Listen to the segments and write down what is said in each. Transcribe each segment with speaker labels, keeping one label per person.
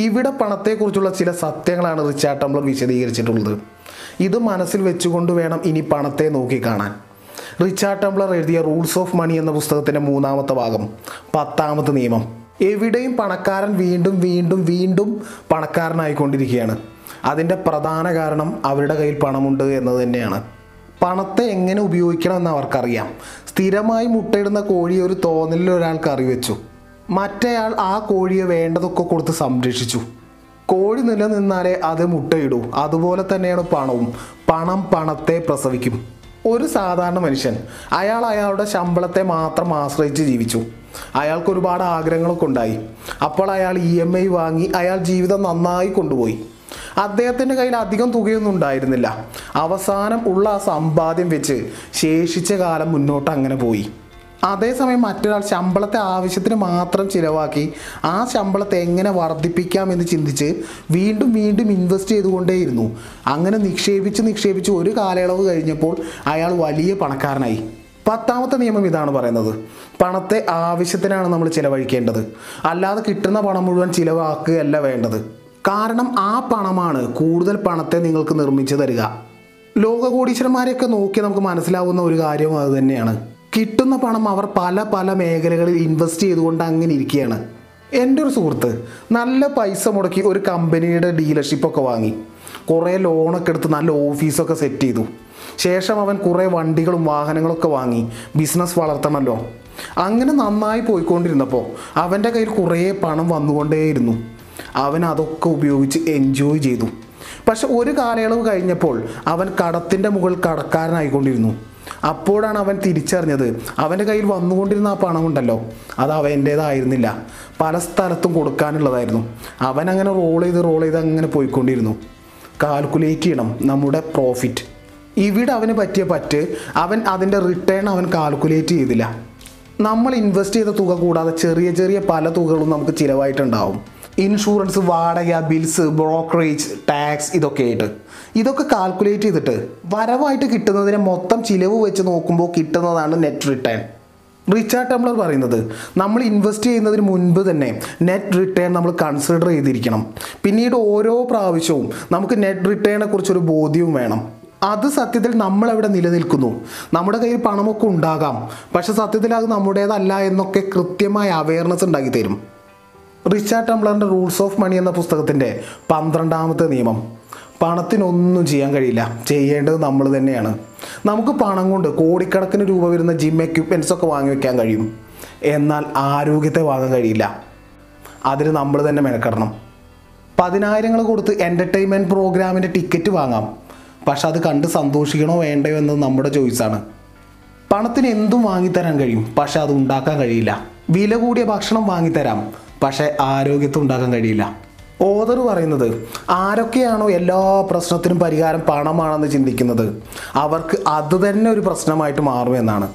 Speaker 1: ഇവിടെ പണത്തെക്കുറിച്ചുള്ള ചില സത്യങ്ങളാണ് Richard Tumblr വിശദീകരിച്ചിട്ടുള്ളത്. ഇത് മനസ്സിൽ വെച്ചുകൊണ്ട് വേണം ഇനി പണത്തെ നോക്കിക്കാണാൻ റിച്ചാർഡ് ടംബ്ലർ എഴുതിയ റൂൾസ് ഓഫ് മണി എന്ന പുസ്തകത്തിന്റെ മൂന്നാമത്തെ ഭാഗം പത്താമത്തെ നിയമം. എവിടെയും പണക്കാരൻ വീണ്ടും വീണ്ടും വീണ്ടും പണക്കാരനായിക്കൊണ്ടിരിക്കുകയാണ്. അതിന്റെ പ്രധാന കാരണം അവരുടെ കയ്യിൽ പണമുണ്ട് എന്നത് തന്നെയാണ്. പണത്തെ എങ്ങനെ ഉപയോഗിക്കണമെന്ന് അവർക്കറിയാം. സ്ഥിരമായി മുട്ടയിടുന്ന കോഴി ഒരു തോന്നലിൽ ഒരാൾക്ക് അറിവെച്ചു. മറ്റേയാൾ ആ കോഴിയെ വേണ്ടതൊക്കെ കൊടുത്ത് സംരക്ഷിച്ചു. കോഴി നിലനിന്നാലേ അത് മുട്ടയിടൂ. അതുപോലെ തന്നെയാണ് പണവും. പണം പണത്തെ പ്രസവിക്കും. ഒരു സാധാരണ മനുഷ്യൻ അയാൾ അയാളുടെ ശമ്പളത്തെ മാത്രം ആശ്രയിച്ച് ജീവിച്ചു. അയാൾക്ക് ഒരുപാട് ആഗ്രഹങ്ങളൊക്കെ ഉണ്ടായി. അപ്പോൾ അയാൾ ഇ എം ഐ വാങ്ങി അയാൾ ജീവിതം നന്നായി കൊണ്ടുപോയി. അദ്ദേഹത്തിന്റെ കയ്യിൽ അധികം തുകയൊന്നും ഉണ്ടായിരുന്നില്ല. അവസാനം ഉള്ള ആ സമ്പാദ്യം വെച്ച് ശേഷിച്ച കാലം മുന്നോട്ട് അങ്ങനെ പോയി. അതേസമയം മറ്റൊരാൾ ശമ്പളത്തെ ആവശ്യത്തിന് മാത്രം ചിലവാക്കി ആ ശമ്പളത്തെ എങ്ങനെ വർദ്ധിപ്പിക്കാം എന്ന് ചിന്തിച്ച് വീണ്ടും വീണ്ടും ഇൻവെസ്റ്റ് ചെയ്തുകൊണ്ടേയിരുന്നു. അങ്ങനെ നിക്ഷേപിച്ച് നിക്ഷേപിച്ച് ഒരു കാലയളവ് കഴിഞ്ഞപ്പോൾ അയാൾ വലിയ പണക്കാരനായി. പത്താമത്തെ നിയമം ഇതാണ് പറയുന്നത്. പണത്തെ ആവശ്യത്തിനാണ് നമ്മൾ ചിലവഴിക്കേണ്ടത്. അല്ലാതെ കിട്ടുന്ന പണം മുഴുവൻ ചിലവാക്കുകയല്ല വേണ്ടത്. കാരണം ആ പണമാണ് കൂടുതൽ പണത്തെ നിങ്ങൾക്ക് നിർമ്മിച്ചു തരിക. ലോകകോടീശ്വരന്മാരെയൊക്കെ നോക്കി നമുക്ക് മനസ്സിലാവുന്ന ഒരു കാര്യം അത് തന്നെയാണ്. കിട്ടുന്ന പണം അവർ പല പല മേഖലകളിൽ ഇൻവെസ്റ്റ് ചെയ്തുകൊണ്ട് അങ്ങനെ ഇരിക്കുകയാണ്. എന്റെ ഒരു സുഹൃത്ത് നല്ല പൈസ മുടക്കി ഒരു കമ്പനിയുടെ ഡീലർഷിപ്പൊക്കെ വാങ്ങി. കുറേ ലോണൊക്കെ എടുത്ത് നല്ല ഓഫീസൊക്കെ സെറ്റ് ചെയ്തു. ശേഷം അവൻ കുറേ വണ്ടികളും വാഹനങ്ങളൊക്കെ വാങ്ങി. ബിസിനസ് വളർത്തണമല്ലോ. അങ്ങനെ നന്നായി പോയിക്കൊണ്ടിരുന്നപ്പോൾ അവന്റെ കയ്യിൽ കുറേ പണം വന്നുകൊണ്ടേയിരുന്നു. അവൻ അതൊക്കെ ഉപയോഗിച്ച് എൻജോയ് ചെയ്തു. പക്ഷെ ഒരു കാലയളവ് കഴിഞ്ഞപ്പോൾ അവൻ കടത്തിന്റെ മുകളിൽ കടക്കാരനായിക്കൊണ്ടിരുന്നു. അപ്പോഴാണ് അവൻ തിരിച്ചറിഞ്ഞത് അവന്റെ കയ്യിൽ വന്നുകൊണ്ടിരുന്ന ആ പണം ഉണ്ടല്ലോ അത് അവന്റേതായിരുന്നില്ല പല സ്ഥലത്തും കൊടുക്കാനുള്ളതായിരുന്നു. അവൻ അങ്ങനെ റോൾ ചെയ്ത് റോൾ ചെയ്ത് അങ്ങനെ പോയിക്കൊണ്ടിരുന്നു. കാൽക്കുലേറ്റ് ചെയ്യണം നമ്മുടെ പ്രോഫിറ്റ് ഇവിടെ അവന് പറ്റിയ പറ്റ് അവൻ അതിന്റെ റിട്ടേൺ അവൻ കാൽക്കുലേറ്റ് ചെയ്തില്ല. നമ്മൾ ഇൻവെസ്റ്റ് ചെയ്ത തുക കൂടാതെ ചെറിയ ചെറിയ പല തുകകളും നമുക്ക് ചിലവായിട്ടുണ്ടാവും. ഇൻഷുറൻസ് വാടക ബിൽസ് ബ്രോക്കറേജ് ടാക്സ് ഇതൊക്കെ ആയിട്ട്. ഇതൊക്കെ കാൽക്കുലേറ്റ് ചെയ്തിട്ട് വരവായിട്ട് കിട്ടുന്നതിനെ മൊത്തം ചിലവ് വെച്ച് നോക്കുമ്പോൾ കിട്ടുന്നതാണ് നെറ്റ് റിട്ടേൺ റിച്ചാർഡ് ടംബ്ലർ പറയുന്നത് നമ്മൾ ഇൻവെസ്റ്റ് ചെയ്യുന്നതിന് മുൻപ് തന്നെ നെറ്റ് റിട്ടേൺ നമ്മൾ കൺസിഡർ ചെയ്തിരിക്കണം. പിന്നീട് ഓരോ പ്രാവശ്യവും നമുക്ക് നെറ്റ് റിട്ടേണിനെ കുറിച്ചൊരു ബോധ്യവും വേണം. അത് സത്യത്തിൽ നമ്മൾ അവിടെ നിലനിൽക്കുന്നു. നമ്മുടെ കയ്യിൽ പണമൊക്കെ ഉണ്ടാകാം. പക്ഷെ സത്യത്തിൽ അത് നമ്മുടേതല്ല എന്നൊക്കെ കൃത്യമായ അവയർനെസ് ഉണ്ടാക്കി തരും. റിച്ചാർഡ് ടംബ്ലറിന്റെ റൂൾസ് ഓഫ് മണി എന്ന പുസ്തകത്തിന്റെ പന്ത്രണ്ടാമത്തെ നിയമം. പണത്തിനൊന്നും ചെയ്യാൻ കഴിയില്ല. ചെയ്യേണ്ടത് നമ്മൾ തന്നെയാണ്. നമുക്ക് പണം കൊണ്ട് കോടിക്കണക്കിന് രൂപ വരുന്ന ജിം എക്യുപ്മെന്റ്സ് ഒക്കെ വാങ്ങി വെക്കാൻ കഴിയും. എന്നാൽ ആരോഗ്യത്തെ വാങ്ങാൻ കഴിയില്ല. അതിന് നമ്മൾ തന്നെ മെനക്കെടണം. പതിനായിരങ്ങൾ കൊടുത്ത് എന്റർടൈൻമെന്റ് പ്രോഗ്രാമിന്റെ ടിക്കറ്റ് വാങ്ങാം. പക്ഷെ അത് കണ്ട് സന്തോഷിക്കണോ വേണ്ടയോ എന്നത് നമ്മുടെ ചോയ്സാണ് പണത്തിന് എന്തും വാങ്ങിത്തരാൻ കഴിയും. പക്ഷെ അത് ഉണ്ടാക്കാൻ കഴിയില്ല. വില കൂടിയ ഭക്ഷണം വാങ്ങിത്തരാം. പക്ഷെ ആരോഗ്യത്തെ ഉണ്ടാക്കാൻ കഴിയില്ല. ഓദർ പറയുന്നത് ആരൊക്കെയാണോ എല്ലാ പ്രശ്നത്തിനും പരിഹാരം പണമാണെന്ന് ചിന്തിക്കുന്നത്? അവർക്ക് അത് തന്നെ ഒരു പ്രശ്നമായിട്ട് മാറും എന്നാണ്.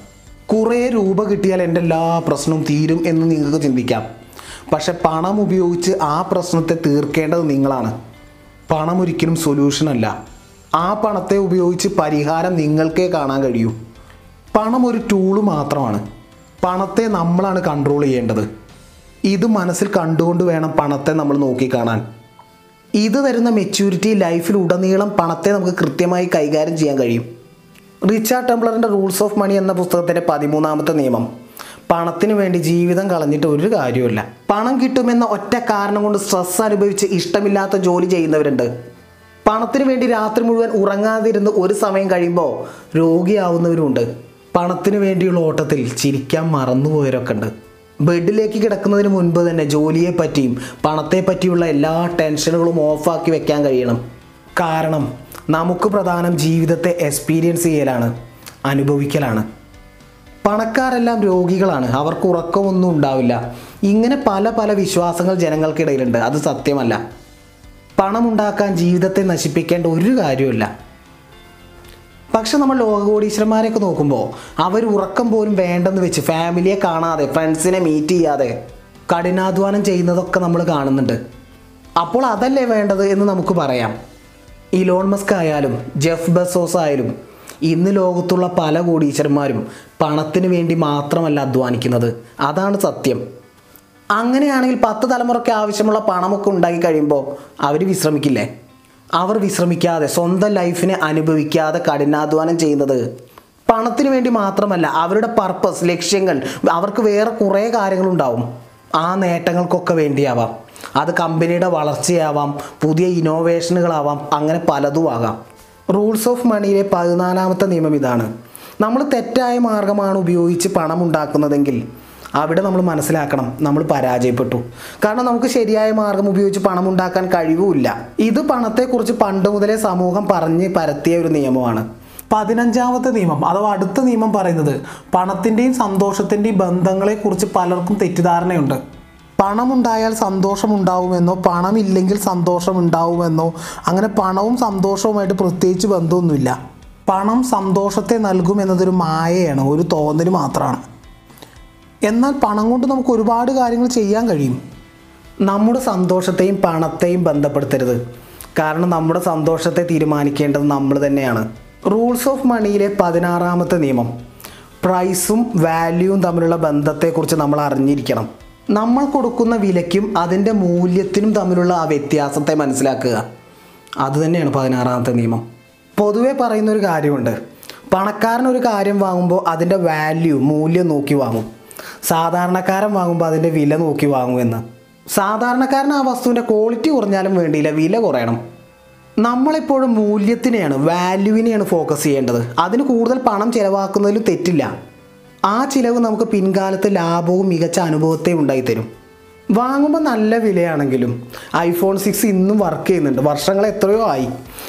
Speaker 1: കുറേ രൂപ കിട്ടിയാൽ എന്റെ എല്ലാ പ്രശ്നവും തീരും എന്ന് നിങ്ങൾക്ക് ചിന്തിക്കാം. പക്ഷെ പണം ഉപയോഗിച്ച് ആ പ്രശ്നത്തെ തീർക്കേണ്ടത് നിങ്ങളാണ്. പണം ഒരിക്കലും സൊല്യൂഷൻ അല്ല. ആ പണത്തെ ഉപയോഗിച്ച് പരിഹാരം നിങ്ങൾക്കേ കാണാൻ കഴിയൂ. പണം ഒരു ടൂൾ മാത്രമാണ്. പണത്തെ നമ്മളാണ് കൺട്രോൾ ചെയ്യേണ്ടത്. ഇത് മനസ്സിൽ കണ്ടുകൊണ്ട് വേണം പണത്തെ നമ്മൾ നോക്കിക്കാണാൻ. ഇത് വരുന്ന മെച്യൂരിറ്റി ലൈഫിൽ ഉടനീളം പണത്തെ നമുക്ക് കൃത്യമായി കൈകാര്യം ചെയ്യാൻ കഴിയും. റിച്ചാർഡ് ടെംപ്ലറിന്റെ റൂൾസ് ഓഫ് മണി എന്ന പുസ്തകത്തിന്റെ പതിമൂന്നാമത്തെ നിയമം. പണത്തിന് വേണ്ടി ജീവിതം കളഞ്ഞിട്ട് ഒരു കാര്യമില്ല പണം കിട്ടുമെന്ന ഒറ്റ കാരണം കൊണ്ട് സ്ട്രെസ് അനുഭവിച്ച് ഇഷ്ടമില്ലാത്ത ജോലി ചെയ്യുന്നവരുണ്ട്. പണത്തിന് വേണ്ടി രാത്രി മുഴുവൻ ഉറങ്ങാതിരുന്ന് ഒരു സമയം കഴിയുമ്പോൾ രോഗിയാവുന്നവരുണ്ട് പണത്തിന് വേണ്ടിയുള്ള ഓട്ടത്തിൽ ചിരിക്കാൻ മറന്നുപോയവരൊക്കെ ഉണ്ട്. ബെഡിലേക്ക് കിടക്കുന്നതിന് മുൻപ് തന്നെ ജോലിയെ പറ്റിയും പണത്തെ പറ്റിയുള്ള എല്ലാ ടെൻഷനുകളും ഓഫാക്കി വെക്കാൻ കഴിയണം. കാരണം നമുക്ക് പ്രധാനം ജീവിതത്തെ എക്സ്പീരിയൻസ് ചെയ്യലാണ് അനുഭവിക്കലാണ്. പണക്കാരെല്ലാം രോഗികളാണ് അവർക്ക് ഉറക്കമൊന്നും ഉണ്ടാവില്ല. ഇങ്ങനെ പല പല വിശ്വാസങ്ങൾ ജനങ്ങൾക്കിടയിലുണ്ട് അത് സത്യമല്ല. പണമുണ്ടാക്കാൻ ജീവിതത്തെ നശിപ്പിക്കേണ്ട ഒരു കാര്യമില്ല പക്ഷെ നമ്മൾ ലോകകോടീശ്വരന്മാരെയൊക്കെ നോക്കുമ്പോൾ അവർ ഉറക്കം പോലും വേണ്ടെന്ന് വെച്ച് ഫാമിലിയെ കാണാതെ ഫ്രണ്ട്സിനെ മീറ്റ് ചെയ്യാതെ കഠിനാധ്വാനം ചെയ്യുന്നതൊക്കെ നമ്മൾ കാണുന്നുണ്ട്. അപ്പോൾ അതല്ലേ വേണ്ടത് എന്ന് നമുക്ക് പറയാം. ഇലോൺ മസ്ക് ആയാലും ജെഫ് ബസോസ് ആയാലും ഇന്ന് ലോകത്തുള്ള പല കോടീശ്വരന്മാരും പണത്തിന് വേണ്ടി മാത്രമല്ല അധ്വാനിക്കുന്നത്. അതാണ് സത്യം. അങ്ങനെയാണെങ്കിൽ പത്ത് തലമുറയ്ക്ക് ആവശ്യമുള്ള പണമൊക്കെ ഉണ്ടാക്കി കഴിയുമ്പോൾ അവർ വിശ്രമിക്കില്ലേ? അവർ വിശ്രമിക്കാതെ സ്വന്തം ലൈഫിനെ അനുഭവിക്കാതെ കഠിനാധ്വാനം ചെയ്യുന്നത് പണത്തിന് വേണ്ടി മാത്രമല്ല അവരുടെ പർപ്പസ് ലക്ഷ്യങ്ങൾ അവർക്ക് വേറെ കുറേ കാര്യങ്ങളുണ്ടാവും. ആ നേട്ടങ്ങൾക്കൊക്കെ വേണ്ടിയാവാം. അത് കമ്പനിയുടെ വളർച്ചയാവാം പുതിയ ഇന്നോവേഷനുകളാവാം അങ്ങനെ പലതും ആകാം. റൂൾസ് ഓഫ് മണിയിലെ പതിനാലാമത്തെ നിയമം ഇതാണ്. നമ്മൾ തെറ്റായ മാർഗമാണ് ഉപയോഗിച്ച് പണം ഉണ്ടാക്കുന്നതെങ്കിൽ അവിടെ നമ്മൾ മനസ്സിലാക്കണം നമ്മൾ പരാജയപ്പെട്ടു. കാരണം നമുക്ക് ശരിയായ മാർഗം ഉപയോഗിച്ച് പണം ഉണ്ടാക്കാൻ കഴിവുമില്ല. ഇത് പണത്തെക്കുറിച്ച് പണ്ട് മുതലേ സമൂഹം പറഞ്ഞ് പരത്തിയ ഒരു നിയമമാണ്. പതിനഞ്ചാമത്തെ നിയമം അഥവാ അടുത്ത നിയമം പറയുന്നത് പണത്തിന്റെയും സന്തോഷത്തിന്റെയും ബന്ധങ്ങളെക്കുറിച്ച് പലർക്കും തെറ്റിദ്ധാരണയുണ്ട്. പണമുണ്ടായാൽ സന്തോഷമുണ്ടാവുമെന്നോ പണമില്ലെങ്കിൽ സന്തോഷമുണ്ടാവുമെന്നോ അങ്ങനെ പണവും സന്തോഷവുമായിട്ട് പ്രത്യേകിച്ച് ബന്ധമൊന്നുമില്ല. പണം സന്തോഷത്തെ നൽകുമെന്നതൊരു മായയാണ് ഒരു തോന്നൽ മാത്രമാണ്. എന്നാൽ പണം കൊണ്ട് നമുക്ക് ഒരുപാട് കാര്യങ്ങൾ ചെയ്യാൻ കഴിയും. നമ്മുടെ സന്തോഷത്തെയും പണത്തെയും ബന്ധപ്പെടുത്തരുത്. കാരണം നമ്മുടെ സന്തോഷത്തെ തീരുമാനിക്കേണ്ടത് നമ്മൾ തന്നെയാണ്. റൂൾസ് ഓഫ് മണിയിലെ പതിനാറാമത്തെ നിയമം. പ്രൈസും വാല്യൂവും തമ്മിലുള്ള ബന്ധത്തെക്കുറിച്ച് നമ്മൾ അറിഞ്ഞിരിക്കണം. നമ്മൾ കൊടുക്കുന്ന വിലയ്ക്കും അതിന്റെ മൂല്യത്തിനും തമ്മിലുള്ള ആ വ്യത്യാസത്തെ മനസ്സിലാക്കുക. അതുതന്നെയാണ് പതിനാറാമത്തെ നിയമം. പൊതുവെ പറയുന്നൊരു കാര്യമുണ്ട്. പണക്കാരനൊരു കാര്യം വാങ്ങുമ്പോൾ അതിന്റെ വാല്യൂ മൂല്യം നോക്കി വാങ്ങും. സാധാരണക്കാരൻ വാങ്ങുമ്പോൾ അതിന്റെ വില നോക്കി വാങ്ങുമെന്ന് സാധാരണക്കാരൻ ആ വസ്തുവിന്റെ ക്വാളിറ്റി കുറഞ്ഞാലും വേണ്ടിയില്ല വില കുറയണം. നമ്മളെപ്പോഴും മൂല്യത്തിനെയാണ് വാല്യൂവിനെയാണ് ഫോക്കസ് ചെയ്യേണ്ടത്. അതിന് കൂടുതൽ പണം ചിലവാക്കുന്നതിലും തെറ്റില്ല. ആ ചിലവ് നമുക്ക് പിൻകാലത്ത് ലാഭവും മികച്ച അനുഭവത്തെയും ഉണ്ടായിത്തരും. വാങ്ങുമ്പോൾ നല്ല വിലയാണെങ്കിലും ഐഫോൺ സിക്സ് ഇന്നും വർക്ക് ചെയ്യുന്നുണ്ട്. വർഷങ്ങൾ എത്രയോ ആയി.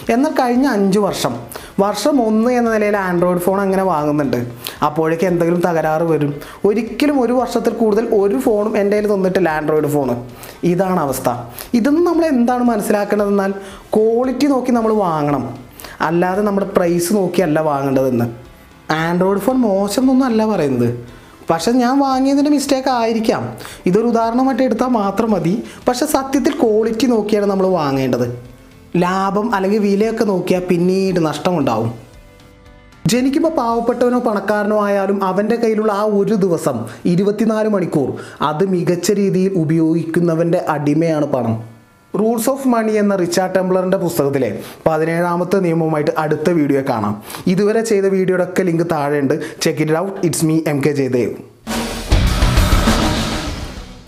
Speaker 1: എന്നാൽ കഴിഞ്ഞ അഞ്ച് വർഷം വർഷം ഒന്ന് എന്ന നിലയിൽ ആൻഡ്രോയിഡ് ഫോൺ അങ്ങനെ വാങ്ങുന്നുണ്ട്. അപ്പോഴേക്ക് എന്തെങ്കിലും തകരാറ് വരും. ഒരിക്കലും ഒരു വർഷത്തിൽ കൂടുതൽ ഒരു ഫോണും എന്റെ കയ്യിൽ തന്നിട്ടില്ല ആൻഡ്രോയിഡ് ഫോൺ ഇതാണ് അവസ്ഥ. ഇതൊന്നും നമ്മൾ എന്താണ് മനസ്സിലാക്കേണ്ടതെന്നാൽ ക്വാളിറ്റി നോക്കി നമ്മൾ വാങ്ങണം. അല്ലാതെ നമ്മുടെ പ്രൈസ് നോക്കിയല്ല വാങ്ങേണ്ടതെന്ന്. ആൻഡ്രോയിഡ് ഫോൺ മോശം എന്നൊന്നും അല്ല പറയുന്നത്. പക്ഷെ ഞാൻ വാങ്ങിയതിന്റെ മിസ്റ്റേക്ക് ആയിരിക്കാം. ഇതൊരു ഉദാഹരണമായിട്ട് എടുത്താൽ മാത്രം മതി. പക്ഷെ സത്യത്തിൽ ക്വാളിറ്റി നോക്കിയാണ് നമ്മൾ വാങ്ങേണ്ടത്. ലാഭം അല്ലെങ്കിൽ വിലയൊക്കെ നോക്കിയാൽ പിന്നീട് നഷ്ടമുണ്ടാവും. ജനിക്കുമ്പോൾ പാവപ്പെട്ടവനോ പണക്കാരനോ ആയാലും അവന്റെ കയ്യിലുള്ള ആ ഒരു ദിവസം ഇരുപത്തിനാല് മണിക്കൂർ അത് മികച്ച രീതിയിൽ ഉപയോഗിക്കുന്നവന്റെ അടിമയാണ് പണം. റൂൾസ് ഓഫ് മണി എന്ന റിച്ചാർഡ് ടെംബ്ലറിന്റെ പുസ്തകത്തിലെ പതിനേഴാമത്തെ നിയമവുമായിട്ട് അടുത്ത വീഡിയോ കാണാം. ഇതുവരെ ചെയ്ത വീഡിയോയുടെ ഒക്കെ link താഴെയുണ്ട്. Check it out it's me M K Jayadev